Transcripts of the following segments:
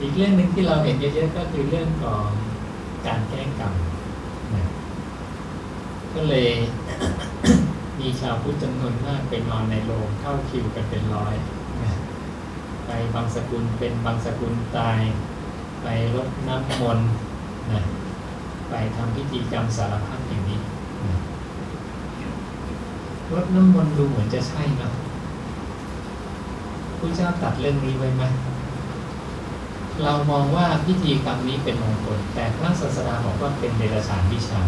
อีกเรื่องหนึ่งที่เราเห็นเยอะๆก็คือเรื่องของการแก้กรรมนะก็เลยมีชาวพุทธจำนวนมากไปนอนในโรงเข้าคิวกันเป็นร้อยนะไปบางสกุลเป็นบางสกุลตาย ไปรดน้ำมนต์นะไปทำพิธีกรรมสารพัดอย่างนี้นะรดน้ำมนต์ดูเหมือนจะใช่เนาะพระเจ้าตัดเรื่องนี้ไว้ไหม เรามองว่าพิธีกรรมนี้เป็นมงคล แต่พระศาสดาบอกว่าเป็นเดรัจฉานวิชา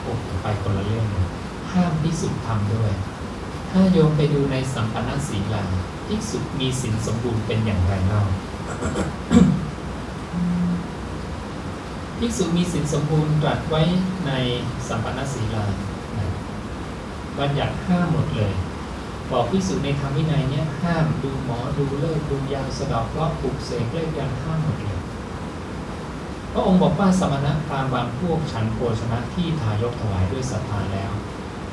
โอ้ไปคนละเรื่องเลยห้ามพิสุทำด้วย ถ้าโยมไปดูในสัมปันสีลาภิกษุมีศีลสมบูรณ์เป็นอย่างไรเล่าภิกษุมีศีลสมบูรณ์ตรัสไว้ในสัมปันสีลาบัญญัติห้ามหมดเลย บอกภิกษุในธรรมวินัยเนี่ยห้ามดูหมอดูเลิกดูยาสะดอกเคราะปลุกเสกเลิกยาห้ามหมดเลยพระองค์บอกว่าสมณะพรามบางพวกฉันโภชนะที่ทายกถวายด้วยศรัทธาแล้ว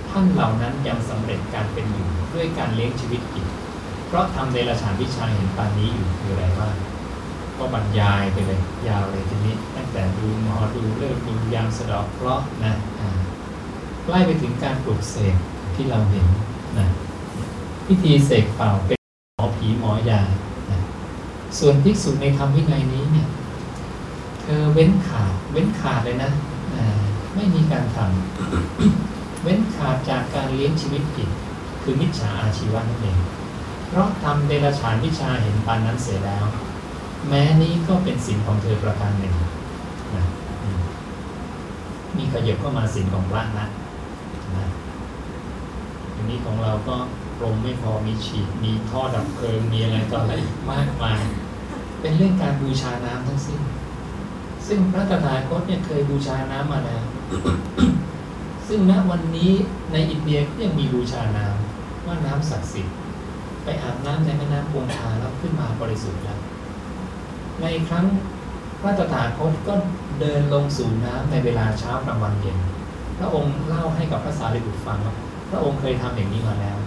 ท่านเหล่านั้นยังสำเร็จการเป็นอยู่ด้วยการเลี้ยงชีวิตอีก เพราะทำในราชานวิชาเห็นปานนี้อยู่คืออะไรบ้างก็บรรยายไปเลยยาวเลยทีนี้ตั้งแต่ดูหมอดูเลิกดูยามสะดอกเคราะห์นะอ่าไล่ไปถึงการปลุกเสกที่เราเห็นนะ พิธีเสกเป่าเป็นหมอผีหมอยา ส่วนภิกษุในธรรมวินัยนี้เนี่ยเธอเว้นขาดเว้นขาดเลยนะไม่มีการทำเว้นขาดจากการเลี้ยงชีวิตผิดคือมิจฉาอาชีวะนั่นเอง เพราะทำเดรัจฉานวิชาเห็นปานนั้นเสียแล้ว แม้นี้ก็เป็นสินของเธอประการหนึ่งนะมีขยับก็มาสินของพระนะนะอันนี้ของเราก็ กรมไม่พอมีฉีดมีท่อดับเพลิงมีอะไรต่ออะไรมากมาย เป็นเรื่องการบูชาน้ำทั้งสิ้น ซึ่งพระตถาคตเนี่ยเคยบูชาน้ำมาแล้ว ซึ่งณวันนี้ในอินเดียก็ยังมีบูชาน้ำว่าน้ำศักดิ์สิทธิ์ไปอาบน้ำในแม่น้ำพวงทาแล้วขึ้นมาบริสุทธิ์แล้ว ในครั้งพระตถาคตก็เดินลงสู่น้ำในเวลาเช้ากลางวันเย็น พระองค์เล่าให้กับพระสารีบุตรฟังว่าพระองค์เคยทำอย่างนี้มาแล้ว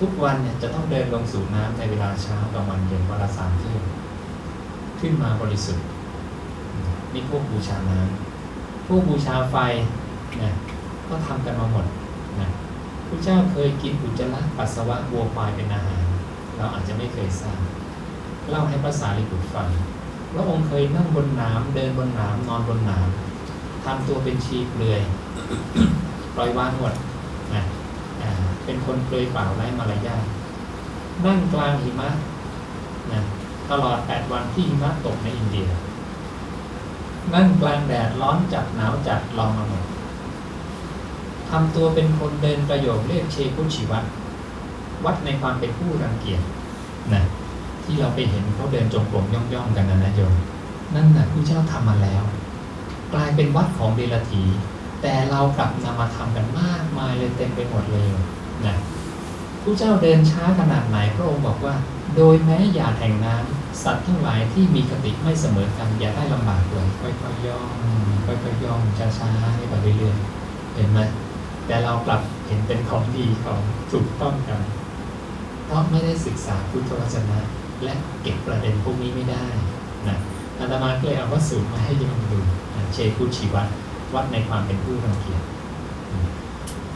ทุกวันเนี่ยจะต้องเดินลงสู่น้ำในเวลาเช้ากลางวันเย็นวันละสามเที่ยวขึ้นมาบริสุทธิ์นี่พวกบูชาน้ำพวกบูชาไฟนะก็ทำกันมาหมดนะพระเจ้าเคยกินอุจจาระปัสสาวะวัวควายเป็นอาหาร เราอาจจะไม่เคยทราบเล่าให้ภาษาลิบุตรฟังพระองค์เคยนั่งบนน้ำเดินบนน้ำนอนบนน้ำทำตัวเป็นชีเปลือย ปล่อยวางหมดนะ เป็นคนเปลือยเปล่าไร้มารยาทนั่งกลางหิมะนะตลอดแปดวันที่หิมะตกในอินเดีย นั่งกลางแดดร้อนจัดหนาวจัดลองมาหมดทำตัวเป็นคนเดินประโยคเรียกเชคุชิวัตวัดในความเป็นผู้รังเกียจนะที่เราไปเห็นเขาเดินจงกรมย่องๆกันนะนะโยมนั่นนะผู้เจ้าทำมาแล้ว กลายเป็นวัดของเดลถี แต่เรากลับนำมาทำกันมากมายเลยเต็มไปหมดเลยนะผู้เจ้าเดินช้าขนาดไหนพระองค์บอกว่า โดยแม้หยาดแห่งน้ำสัตว์ทั้งหลายที่มีคติไม่เสมอกันอย่าได้ลำบากเลยค่อยๆย่องค่อยๆย่องช้าๆให้ไปเรื่อยๆเห็นไหมแต่เรากลับเห็นเป็นของดีของถูกต้องกันเพราะไม่ได้ศึกษาพุทธวจนะ และเก็บประเด็นพวกนี้ไม่ได้นะอาตมาก็เลยเอาวัสูตรมาให้โยมดูเชคุชีวัด วัดในความเป็นผู้รังเกียจ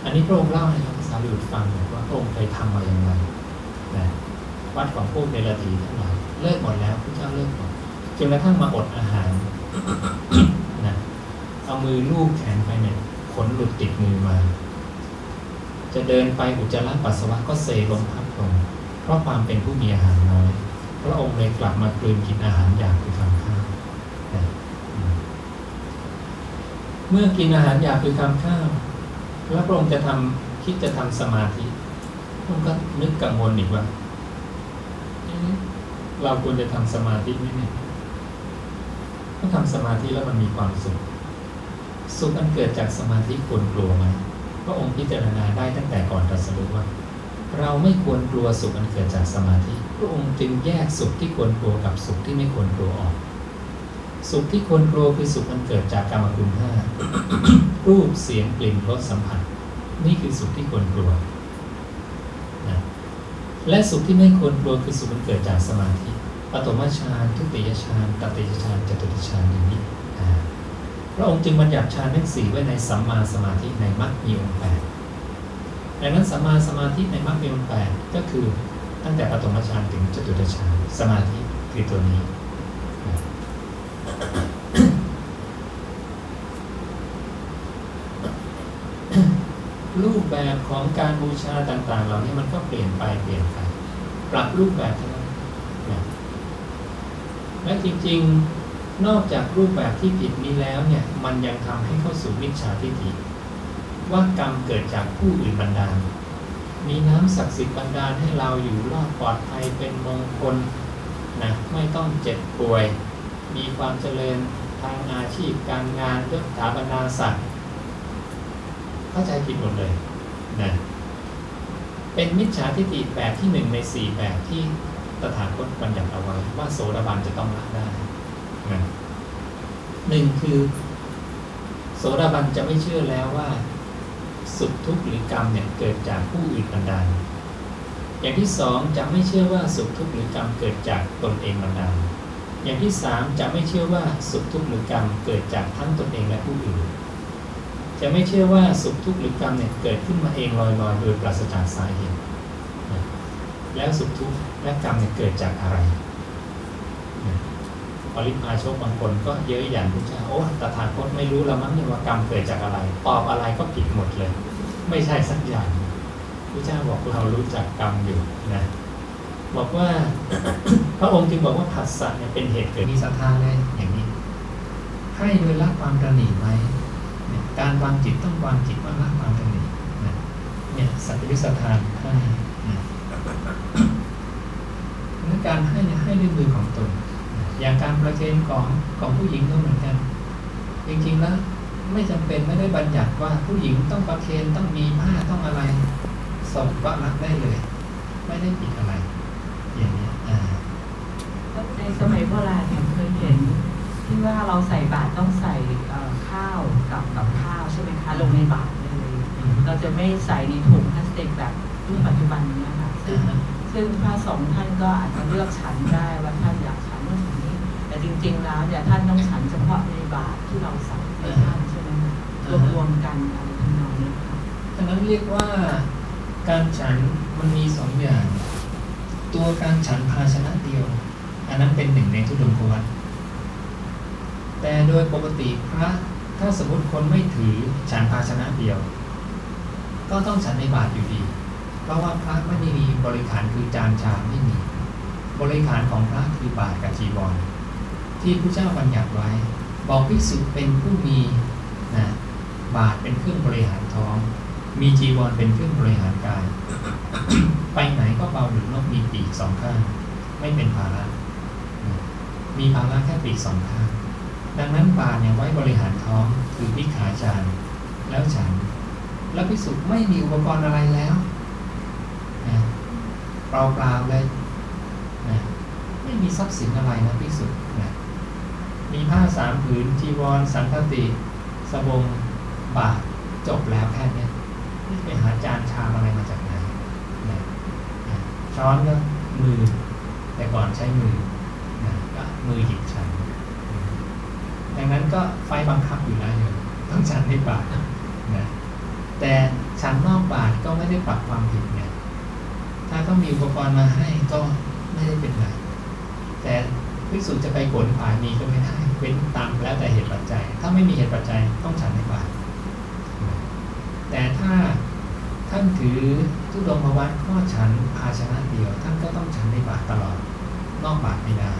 อันนี้พระองค์เล่าให้เราภาษาลิบุตรฟังว่าพระองค์เคยทำมาอย่างไรนะวัดของพวกเดลถีทั้งหลายเลิกหมดแล้วพระเจ้าเลิกหมดจนกระทั่งมาอดอาหารนะเอามือลูบแขนไปเนี่ยขนหลุดติดมือมา จะเดินไปอุจจาระปัสสาวะก็เซลงพับลงเพราะความเป็นผู้มีอาหารน้อยพระองค์เลยกลับมากลืนกินอาหารอย่ากคือคำข้าวนะอืม เมื่อกินอาหารอยากคือคำข้าวแล้วพระองค์จะทำคิดจะทำสมาธิพระองค์ก็นึกกังวลอีกว่าเราควรจะทำสมาธิไหมเนี่ยถ้าทำสมาธิแล้วมันมีความสุขสุขอันเกิดจากสมาธิควรกลัวไหมพระองค์พิจารณาได้ตั้งแต่ก่อนตรัสรู้ว่า เราไม่ควรกลัวสุขอันเกิดจากสมาธิ พระองค์จึงแยกสุขที่ควรกลัวกับสุขที่ไม่ควรกลัวออก สุขที่ควรกลัวคือสุขอันเกิดจากกรรมคุณห้ารูปเสียงกลิ่นรสสัมผัส นี่คือสุขที่ควรกลัวนะและสุขที่ไม่ควรกลัวคือสุขอันเกิดจากสมาธิปฐมฌานทุติยฌานตติยฌานจตุติฌานอย่างนี้พระองค์จึงบัญญัติฌานทั้งสี่ไว้ในสัมมาสมาธิในมรรคมีองค์แปดดังนั้นสัมมาสมาธิในมรรคมีองค์แปดก็คือตั้งแต่ปฐมฌานถึงจตุตฌานสมาธิคือตัวนี้ รูปแบบของการบูชาต่างๆ เหล่านี้มันก็เปลี่ยนไปเปลี่ยนไปปรับรูปแบบทั้งนั้นและจริงๆนอกจากรูปแบบที่ผิดนี้แล้วเนี่ยมันยังทำให้เข้าสู่มิจฉาทิฏฐิว่ากรรมเกิดจากผู้อื่นบันดาล มีน้ำศักดิ์สิทธิ์บันดาลให้เราอยู่รอดปลอดภัยเป็นมงคลนะไม่ต้องเจ็บป่วย มีความเจริญทางอาชีพการงานยศถาบรรดาศักดิ์เข้าใจผิดหมดเลยนะเป็นมิจฉาทิฏฐิแบบที่หนึ่งในสี่แบบที่ตถาคตบัญญัติเอาไว้ว่าโสดาบันจะต้องละได้นะหนึ่งคือ โสดาบันจะไม่เชื่อแล้วว่า สุขทุกข์หรือกรรมเนี่ยเกิดจากผู้อื่นบันดาลอย่างที่สองจะไม่เชื่อว่าสุขทุกข์หรือกรรมเกิดจากตนเองบันดาล อย่างที่สามจะไม่เชื่อว่าสุขทุกข์หรือกรรมเกิดจากทั้งตนเองและผู้อื่น จะไม่เชื่อว่าสุขทุกข์หรือกรรมเนี่ยเกิดขึ้นมาเองลอยๆโดยปราศจากสาเหตุแล้วสุขทุกข์และกรรมเนี่ยเกิดจากอะไรปริพาชกบางคนก็เยอะอย่างพระเจ้าโอ้ตถาคตไม่รู้ล้วมั้งเนี่ยว่ากรรมเกิดจากอะไร ตอบอะไรก็ผิดหมดเลย ไม่ใช่สักอย่างพระเจ้าบอกเรารู้จักกรรมอยู่นะ บอกว่า พระองค์จึงบอกว่าผัสสะเนี่ยเป็นเหตุเกิดมีศรัทธาเลยอย่างนี้ให้โดยละความตระหนี่ไหมการวางจิตต้องวางจิตว่าละความตระหนี่เนี่ยสัตยุสถานให้และการให้เนี่ยให้ด้วยมือของตนอย่างการประเคนของของผู้หญิงก็เหมือนกันจริงๆแล้วไม่จำเป็นไม่ได้บัญญัติว่าผู้หญิงต้องประเคนต้องมีผ้าต้องอะไรส่งว่ารักได้เลย ไม่ได้ผิดอะไร ในสมัยโบราณเนี่ยเคยเห็น ที่ว่าเราใส่บาตรต้องใส่ข้าวกับกับข้าวใช่ไหมคะลงในบาตรเลย เราจะไม่ใส่ในถุงพลาสติกแบบรุ่นปัจจุบันนี้ค่ะซึ่งซึ่งพระสงฆ์ท่านก็อาจจะเลือกฉันได้ว่าท่านอยากฉันเมื่อฉันนี้ แต่จริงๆแล้วเนี่ยท่านต้องฉันเฉพาะในบาตรที่เราใส่ในท่านใช่ไหมคะรวมๆกันอะไรทำนองนี้ค่ะฉะนั้นเรียกว่าการฉันมันมีสองอย่าง ตัวการฉันภาชนะเดียว อันนั้นเป็นหนึ่งในทุดงควัตแต่โดยปกติพระถ้าสมมติคนไม่ถือฉันภาชนะเดียว ก็ต้องฉันในบาตรอยู่ดี เพราะว่าพระไม่ได้มีบริขารคือจานชามไม่มี บริขารของพระคือบาตรกับจีวรที่พระเจ้าบัญญัติไว้ บอกพิสุเป็นผู้มีนะบาตรเป็นเครื่องบริหารท้อง มีจีวรเป็นเครื่องบริหารกาย ไปไหนก็เบาหรือนกมีปีกสองข้าง ไม่เป็นภาระ มีภาระแค่ปีกสองข้างดังนั้นปาเนี่ยไว้บริหารท้องคือพิขาจารแล้วฉัน แล้วพิสุไม่มีอุปกรณ์อะไรแล้วนะเปล่าเปล่าเลยนะไม่มีทรัพย์สินอะไรนะพิสุนะมีผ้าสามผืนจีวร สังฆติสบงบาทจบแล้วแค่นี้ไปหาจานชามอะไรมาจากไหนนะช้อนก็มือ แต่ก่อนใช้มือ มือหยิบฉัน ดังนั้นก็ไฟบังคับอยู่แล้วอยู่ต้องฉันในบาทนะแต่ฉันนอกบาทก็ไม่ได้ปรับความผิดเนี่ยถ้าต้องมีอุปกรณ์มาให้ก็ไม่ได้เป็นไรแต่ภิกษุจะไปขนผายมีก็ไม่ได้เว้นตามแล้วแต่เหตุปัจจัย ถ้าไม่มีเหตุปัจจัยต้องฉันในบาทแต่ถ้าท่านถือทุดงมาวัดข้อฉันภาชนะเดียว ท่านก็ต้องฉันในบาทตลอด นอกบาทไม่ได้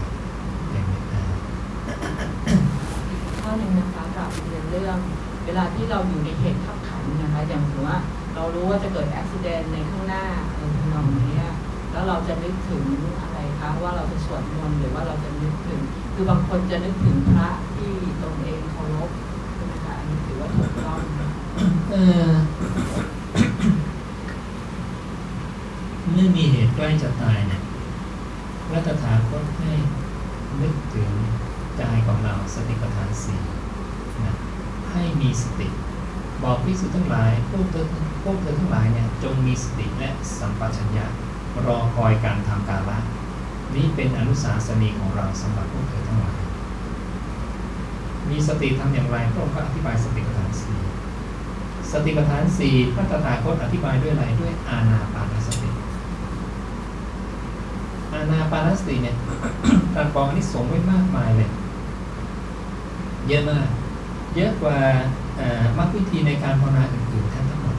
ข้อหนึ่งนะคะกับเรียนเรื่อง เวลาที่เราอยู่ในเหตุขับขันนะคะอย่างถือว่าเรารู้ว่าจะเกิดอุบิเหตุในข้างหน้าในทำนองนี้แล้วเราจะนึกถึงอะไรคะว่าเราจะสวดมนต์หรือว่าเราจะนึกถึง คือบางคนจะนึกถึงพระที่ตนเองเคารพใช่ไหมคะอันนี้ถือว่าถูกต้องเออเมื่อมีเหตุใกล้จะตายเนี่ยระตถาคตให้นึกถึง กายของเราสติปัฏฐานสี่นะให้มีสติ บอกพิสุทั้งหลายพวกเธอพวกเธอทั้งหลายเนี่ยจงมีสติและสัมปชัญญะรอคอยการทำการละนี่เป็นอนุสาสนีของเราสำหรับพวกเธอทั้งหลาย มีสติทำอย่างไรพระองค์ก็อธิบายสติปัฏฐานสี่สติปัฏฐานสี่พระตถาคตอธิบายด้วยอะไรด้วยอาณาปานสติอาณาปานสติเนี่ยการบอกอันนี้สงส์ไว้มากมายเลย เยอะมาก เยอะกว่ามรรควิธีในการภาวนาอื่นๆทั้งทั้งหมด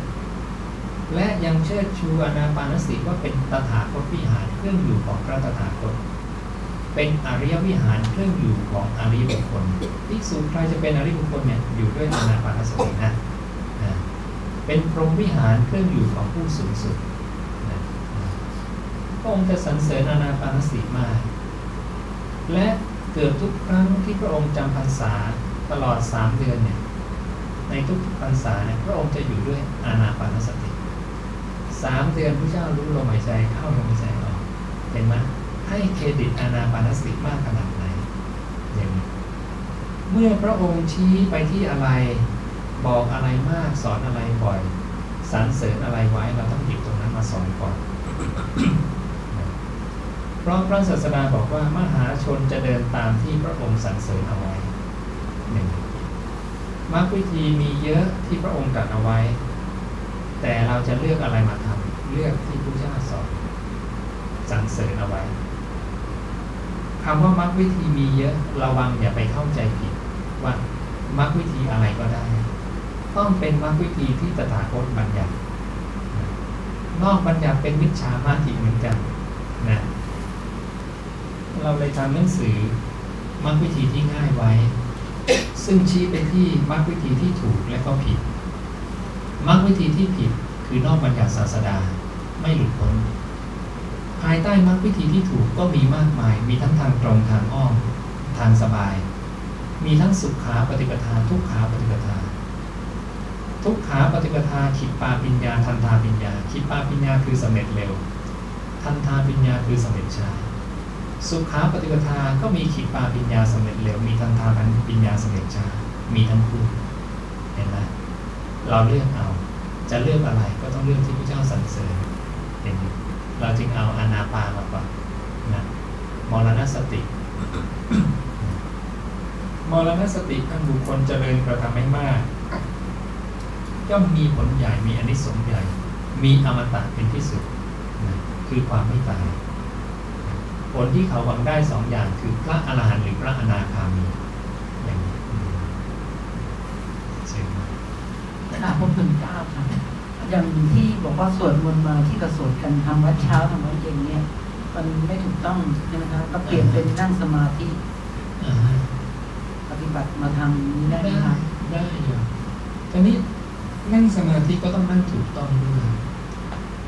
และยังเชิดชูอนาปานสติว่าเป็นตถาคตวิหารเครื่องอยู่ของพระตถาคต เป็นอริยวิหารเครื่องอยู่ของอริยบุคคลที่สุใครจะเป็นอริยบุคคลเนี่ยอยู่ด้วยอนาปานสตินะเป็นพรหมวิหารเครื่องอยู่ของผู้สูงสุดพระองค์จะสรรเสริญอนาปานสติมากและ เกือบทุกครั้งที่พระองค์จำพรรษาตลอดสามเดือนเนี่ยในทุกพรรษาเนี่ยพระองค์จะอยู่ด้วยอานาปานสติสามเดือนพระเจ้ารู้ลมหายใจเข้าลมหายใจออกเห็นไหมให้เครดิตอานาปานสติมากขนาดไหนอย่างนี้เมื่อพระองค์ชี้ไปที่อะไรบอกอะไรมากสอนอะไรบ่อยสรรเสริญอะไรไว้เราต้องหยิบตรงนั้นมาสอนก่อน เพราะพระศาสดาบอกว่ามหาชนจะเดินตามที่พระองค์สรรเสริญเอาไว้หนึ่งมรรควิธีมีเยอะที่พระองค์ตรัสเอาไว้ แต่เราจะเลือกอะไรมาทำเลือกที่พระเจ้าสอนสรรเสริญเอาไว้คำว่ามรรควิธีมีเยอะระวังอย่าไปเข้าใจผิดว่ามรรควิธีอะไรก็ได้ ต้องเป็นมรรควิธีที่ตถาคตบัญญัตินอกบัญญัติเป็นมิจฉามาติเหมือนกันนะ เราเลยทำหนังสือมรรควิธีที่ง่ายไว้ ซึ่งชี้ไปที่มรรควิธีที่ถูกและก็ผิดมรรควิธีที่ผิดคือนอกบัญญัติศาสดาไม่หลุดพ้นภายใต้มรรควิธีที่ถูกก็มีมากมาย มีทั้งทางตรงทางอ้อมทางสบาย มีทั้งสุขขาปฏิปทาทุกขาปฏิปทา ทุกขาปฏิปทาขิปาปิญญา ทันทาปิญญาขิปาปิญญาคือสำเร็จเร็ว ทันทาปิญญาคือสำเร็จช้า สุขาปฏิปทาก็มีขิปาปิญญาสำเร็จเร็วมีทันทาปิญญาสำเร็จช้ามีทั้งคู่เห็นไหมเราเลือกเอา จะเลือกอะไรก็ต้องเลือกที่พระเจ้าสรรเสริญเห็นไหมเราจึงเอาอนาปามาก่อนนะมรณสติมรณสติท่านบุคคลเจริญกระทำให้มากย่อมมีผลใหญ่มีอนิสงส์ใหญ่ มีอมตะเป็นที่สุดนะคือความไม่ตาย ผลที่เขาหวังได้สองอย่างคือพระอรหันต์หรือพระอนาคามีอย่างนี้เชิญค่ะพระคุณเจ้าค่ะอย่างที่บอกว่าสวดมนต์มาที่กระสวดกันทำวัดเช้าทำวัดเย็นเนี่ยมันไม่ถูกต้องใช่ไหมคะก็เปลี่ยนเป็นนั่งสมาธิปฏิบัติมาทำนี้ได้ไหมคะได้อยู่ตอนนี้นั่งสมาธิก็ต้องนั่งถูกต้องด้วยเพ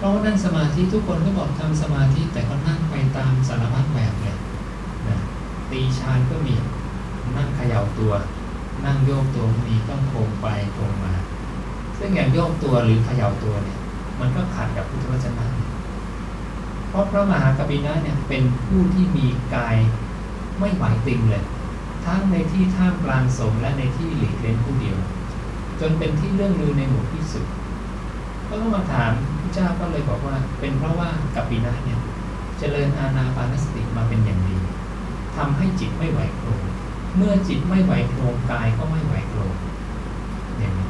ราะว่านั่งสมาธิทุกคนก็บอกทำสมาธิแต่ก็นั่งไปตามสารพัดแบบเลยนะตีชานก็มีนั่งเขย่าตัว นั่งโยกตัวมีต้องโค้งไปโค้งมา ซึ่งอย่างโยกตัวหรือเขย่าตัวเนี่ย มันก็ขัดกับพุทธวจนะเพราะพระมหากบินะเนี่ยเป็นผู้ที่มีกายไม่ไหวติงเลย ทั้งในที่ท่ามกลางสงและในที่หลีกเล่นผู้เดียว จนเป็นที่เรื่องลือในหมู่พิสุก็ต้องมาถาม เจ้าก็เลยบอกว่า เป็นเพราะว่ากัปปินะเนี่ยจเจริญอาณาปานสติมาเป็นอย่างดีทำให้จิตไม่ไหวโกรธเมื่อจิตไม่ไหวโกรธกายก็ไม่ไหวโกรธอย่างนี้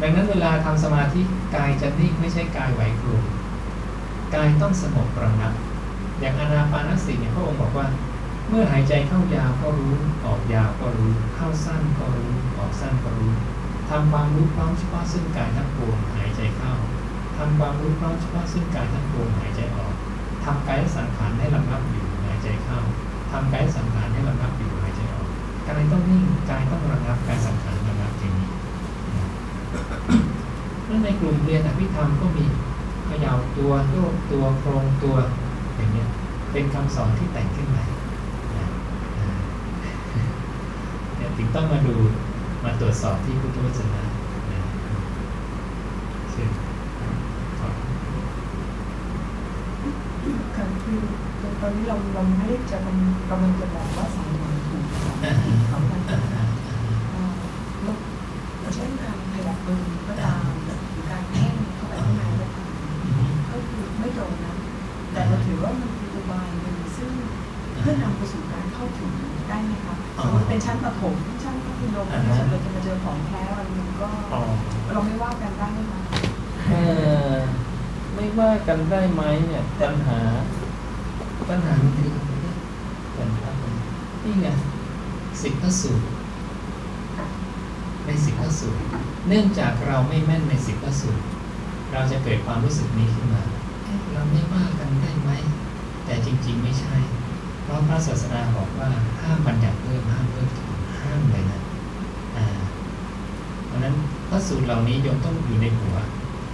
ดังนั้นเวลาทำสมาธิกายจะนิ่งไม่ใช่กายไหวโกรธกายต้องสงบระงับอย่างอานาปานสติเนี่ยพระองค์บอกว่า เมื่อหายใจเข้ายาวก็รู้ ออกยาวก็รู้ เข้าสั้นก็รู้ ออกสั้นก็รู้ทำความรู้พร้อมเฉพาะซึ่งกายทั้งปวงหายใจเข้า ทำความรู้พร้อมเฉพาะซึ่งกายทั้งปวงหายใจออกทำกายสังขารให้ระงับอยู่หายใจเข้าทำกายสังขารให้ระงับอยู่หายใจออกกายต้องนิ่งกายต้องระงับกายสังขารระงับอย่างนี้นั่นในกลุ่มเรียนอภิธรรมก็มีเขย่าตัวโยกตัวโครงตัวอย่างนี้เป็นคำสอนที่แต่งขึ้นมาถึงต้องมาดูมาตรวจสอบที่พุทธวจนะ คือตอนนี้เราเราไม่จะกำลังจะบอกว่าสายหลังถูกเขาเช่นการขยับมือก็ตามหรือการเพ่งเข้าไปข้างในก็คือไม่ตรงนะแต่เราถือว่ามันคือนึ่ซึ่งเพื่อนำไปสู่การเข้าถึงได้นะคะเป็นชั้นประถมชั้นมัธยเราจะมาเจอของแท้วันนึงก็เราไม่ว่ากันได้ไหมคะ ว่ากันได้ไหมเนี่ยปัญหา ปัญหามันคือปัญหานี่ไงสิกขสูตรในสิกขสูตรเนื่องจากเราไม่แม่นในสิกขสูตรเราจะเกิดความรู้สึกนี้ขึ้นมา เราไม่ว่ากันได้ไหม แต่จริงๆไม่ใช่ เพราะพระศาสนาบอกว่าห้ามบัญญัติเพิ่มห้ามเพิ่มถูกห้ามเลยนะอ่าเพราะนั้นพระสูตรเหล่านี้โยมต้องอยู่ในหัว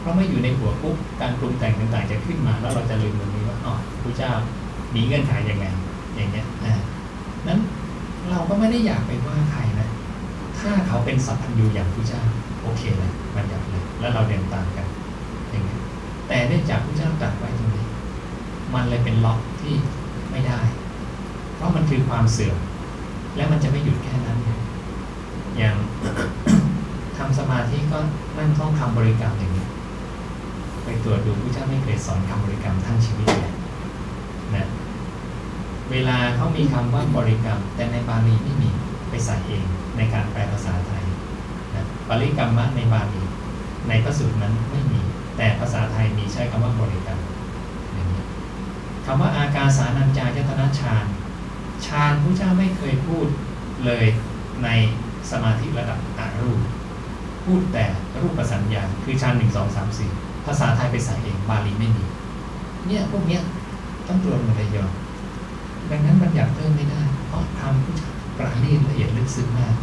ราะไม่อยู่ในหัวปุ๊บการปรุงแต่งต่างๆ จะขึ้นมา แล้วเราจะลืมตรงนี้ว่าอ๋อพระเจ้ามีเงื่อนไขยังไงอย่างเงี้ยอ่านั้นเราก็ไม่ได้อยากไปว่าใครนะถ้าเขาเป็นสัพพัญญูอย่างพระเจ้าโอเคเลยมันอยากเลย แล้วเราเดินตามกัน อย่างเงี้ยแต่เนื่องจากพระเจ้าตรัดไว้ตรงนี้ มันเลยเป็นล็อกที่ไม่ได้ เพราะมันคือความเสื่อมและมันจะไม่หยุดแค่นั้น อย่างทำสมาธิก็นั่งท่องคำบริกรรมอย่าง ไปตรวจดูพระเจ้าไม่เคยสอนคำบริกรรมทั้งชีวิตเลยนะเวลาเขามีคำว่าบริกรรม แต่ในบาลีไม่มีไปใส่เองในการแปลภาษาไทยนะบริกรรมะในบาลีในพระสูตรนั้นไม่มี แต่ภาษาไทยมีใช้คำว่าบริกรรมคำว่าอากาสานัญจายตนะฌานฌานพระเจ้าไม่เคยพูดเลยในสมาธิระดับอารูป พูดแต่รูปประสัญญา คือฌานหนึ่งสองสามสี่ ภาษาไทยไปใส่เองบาลีไม่มี เนี่ยพวกเนี้ยต้องตรวจหมดเลยโยมดังนั้นบัญญัติเพิ่มไม่ได้ เพราะทำผู้เจ้าประณีตละเอียดลึกซึ้งมาก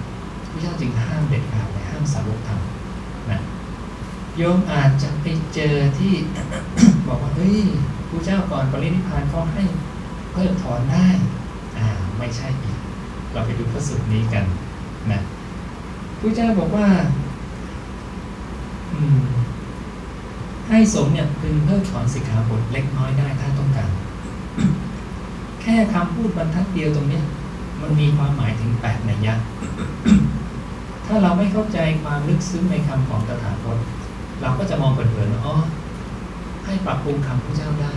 ผู้เจ้าจึงห้ามเด็ดขาดเลยห้ามสาวกทำนะโยมอาจจะไปเจอที่บอกว่าเฮ้ยผู้เจ้าก่อนปรินิพพานเขาให้เพิกถอนได้อ่าไม่ใช่อีก เราไปดูพระสูตรนี้กันนะผู้เจ้าบอกว่า อืม ให้สงเนี่ยพึงเพิกถอนสิกขาบทเล็กน้อยได้ถ้าต้องการ แค่คำพูดบรรทัดเดียวตรงเนี้ยมันมีความหมายถึงแปดนัยยะ ถ้าเราไม่เข้าใจความลึกซึ้งในคำของตถาคตเราก็จะมองเผินๆว่าอ๋อให้ปรับปรุงคำพระเจ้าได้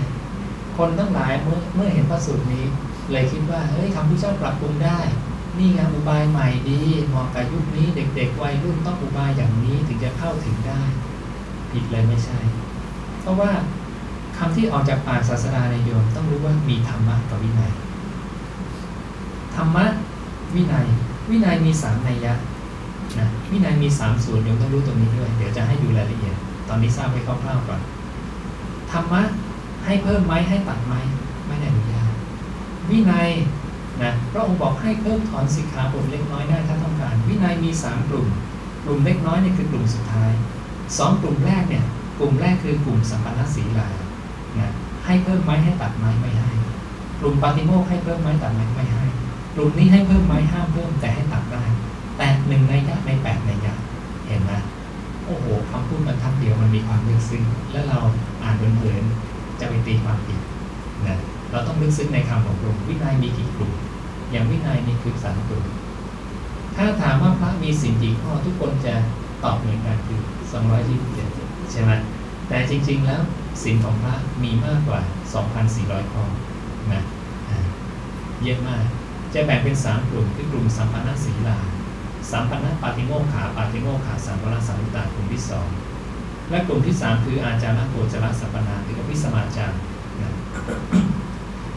คนทั้งหลายเมื่อเมื่อเห็นพระสูตรนี้ เลยคิดว่าเฮ้ยคำพระเจ้าปรับปรุงได้ นี่ไงอุบายใหม่ดีเหมาะกับยุคนี้เด็ก ๆ วัยรุ่นต้องอุบายอย่างนี้ถึงจะเข้าถึงได้ ผิดเลยไม่ใช่ เพราะว่าคำที่ออกจากปากศาสดาในโยมต้องรู้ว่ามีธรรมะกับวินัย ธรรมะวินัย วินัยมีสามนัยยะนะวินัยมีสามส่วนโยมต้องรู้ตรงนี้ด้วย เดี๋ยวจะให้ดูรายละเอียด ตอนนี้ทราบไว้คร่าวๆก่อน ธรรมะให้เพิ่มไหมให้ตัดไหมไม่ได้อนุญาตวินัยนะพระองค์บอกให้เพิ่มถอนสิกขาบทเล็กน้อยได้ถ้าต้องการ วินัยมีสามกลุ่ม กลุ่มเล็กน้อยเนี่ยคือกลุ่มสุดท้าย สองกลุ่มแรกเนี่ย กลุ่มแรกคือกลุ่มสัมปันนสีลานะให้เพิ่มไหมให้ตัดไหมไม่ให้ กลุ่มปาติโมกให้เพิ่มไหมตัดไหมไม่ให้ กลุ่มนี้ให้เพิ่มไหมห้ามเพิ่มแต่ให้ตัดได้ แต่หนึ่งในยะในแปดในยะเห็นไหมโอ้โหคำพูดบรรทัดเดียวมันมีความลึกซึ้ง และเราอ่านเผินๆจะไปตีความผิดนะเราต้องลึกซึ้งในคำของพระองค์วินัยมีกี่กลุ่ม อย่างวินัยมีคือสามกลุ่ม ถ้าถามว่าพระมีสิ่งกี่ข้อทุกคนจะตอบเหมือนกันคือ 227 ใช่ไหมแต่จริง ๆ แล้วสิ่งของพระมีมากกว่า 2,400 ข้อนะอ่าเยอะมาก จะแบ่งเป็น 3 กลุ่มคือกลุ่มสัมปันนศีลา สัมปันนปาติโมขา ปาติโมขาสัมปันนสัมพุตตากลุ่มที่ 2 และกลุ่มที่ 3 คืออาจารย์โกจรสัมปนาหรือวิสมาจารย์นะ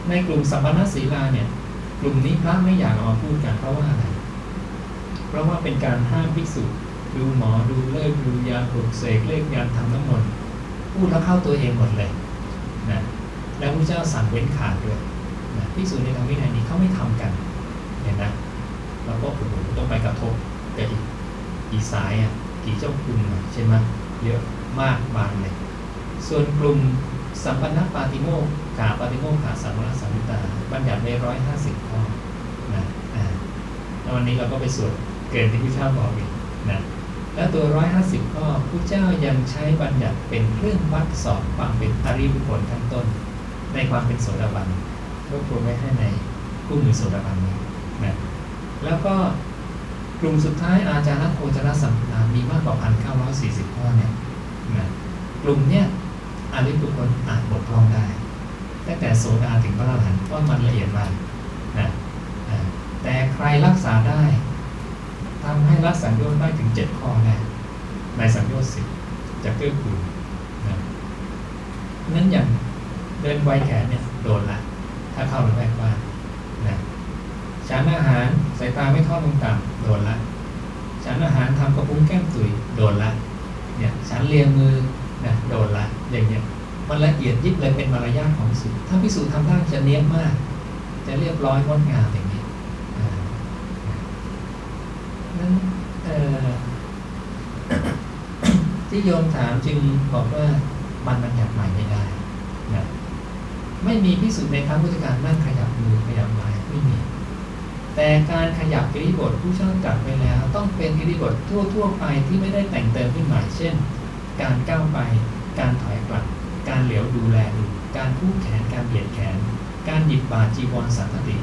ในกลุ่มสัมปันนศีลาเนี่ย กลุ่มนี้พระไม่อยากเอามาพูดกันเพราะว่าอะไร เพราะว่าเป็นการห้ามภิกษุ ดูหมอดูเลิกดูยาปลุกเสกเลขยาทำน้ำมนต์พูดแล้วเข้าตัวเองหมดเลยนะแล้วพระเจ้าสั่งเว้นขาดด้วยนะภิกษุในทางวินัยนี้เขาไม่ทำกันเห็นไหมเราก็โอ้โหต้องไปกระทบกับอีกอีสายอะกี่เจ้าคุณใช่ไหมเยอะมากบานเลยส่วนกลุ่มสัมปันนปาติโมกขาปาติโมกขาสัมมาสัมพุตตาบัญญัติไว้ร้อยห้าสิบข้อนะอ่าแล้ววันนี้เราก็ไปสวดเกินที่พระเจ้าบอกอีกนะ และตัว 150 ข้อผู้เจ้ายังใช้บัญญัติเป็นเครื่องวัดสอบความเป็นอริยบุคคลทั้งต้น ในความเป็นโสดาบันรวบรวมไว้ให้ในคู่มือโสดาบันนี้นะแล้วก็กลุ่มสุดท้ายอาจารย์โคจรสัมปนามีมากกว่า1,940ข้อเนี่ยนะกลุ่มเนี้ยอริยบุคคลอาจบกพร่องได้ตั้งแต่โสดาถึงพระอรหันต์เพราะมันละเอียดมากนะแต่ใครรักษาได้ ทำให้รักสังโยชน์ได้ถึงเจ็ดข้อแน่ในสังโยชน์สิบจะเกื้อกูลนะนั้นอย่างเดินไวแขนเนี่ยโดนละ ถ้าเข้าระแวกบ้านนะฉันอาหารสายตาไม่ทอดลงต่ำโดนละฉันอาหารทำกระพุ้งแก้มตุยโดนละเนี่ยฉันเลียงมือนะโดนละอย่างเงี้ยมันละเอียดยิบเลยเป็นมารยาทของสุถ้าพิสูจน์ทำได้จะเนี้ยบมาก จะเรียบร้อยงดงามอย่างนี้อ่า นั้นที่โยมถามจึงบอกว่ามันบัญญัติใหม่ไม่ได้นะไม่มีพิสูจน์ในครั้งพุทธการนั่งขยับมือขยับไม้ไม่มี แต่การขยับกิริบทผู้ช่างจัดไปแล้ว ต้องเป็นกิริบททั่วๆไปที่ไม่ได้แต่งเติมขึ้นใหม่เช่น การก้าวไป การถอยกลับ การเหลียวดูแลดูการคู่แขนการเบียดแขน การหยิบบาจีวรสังคติ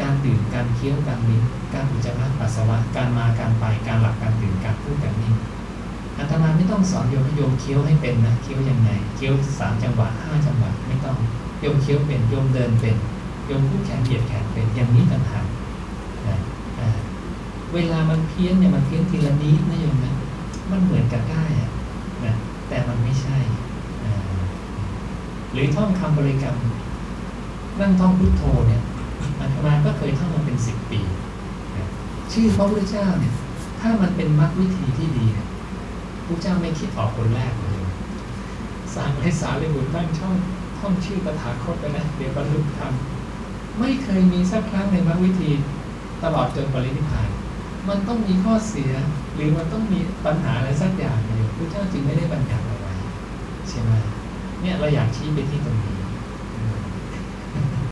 การดื่มการเคี้ยวการลิ้มการอุจจาระปัสสาวะการมาการไปการหลับการตื่นการพูดการนิ่งอาตมาไม่ต้องสอนโยมโยมเคี้ยวให้เป็นนะเคี้ยวยังไงเคี้ยวสามจังหวะห้าจังหวะไม่ต้องโยมเคี้ยวเป็นโยมเดินเป็นโยมคู่แขนเหยียดแขนเป็นอย่างนี้ต่างหากเวลามันเพี้ยนเนี่ยมันเพี้ยนทีละนิดนะโยมนะมันเหมือนกับได้อะนะแต่มันไม่ใช่หรือท่องคำบริกรรม นั่งท่องพุทโธเนี่ย อาตมาก็เคยท่องมาเป็นสิบปีนะชื่อพระพุทธเจ้าเนี่ยถ้ามันเป็นมรรควิธีที่ดีเนี่ยพระเจ้าไม่คิดออกคนแรกเลยสั่งให้สารีบุตรตั้งช่องท่องชื่อตถาคตไปนะเดี๋ยวบรรลุธรรมไม่เคยมีสักครั้งในมรรควิธีตลอดจนปรินิพพาน มันต้องมีข้อเสียหรือมันต้องมีปัญหาอะไรสักอย่างอยู่พระเจ้าจึงไม่ได้บัญญัติเอาไว้ใช่ไหมเนี่ยเราอยากชี้ไปที่ตรงนี้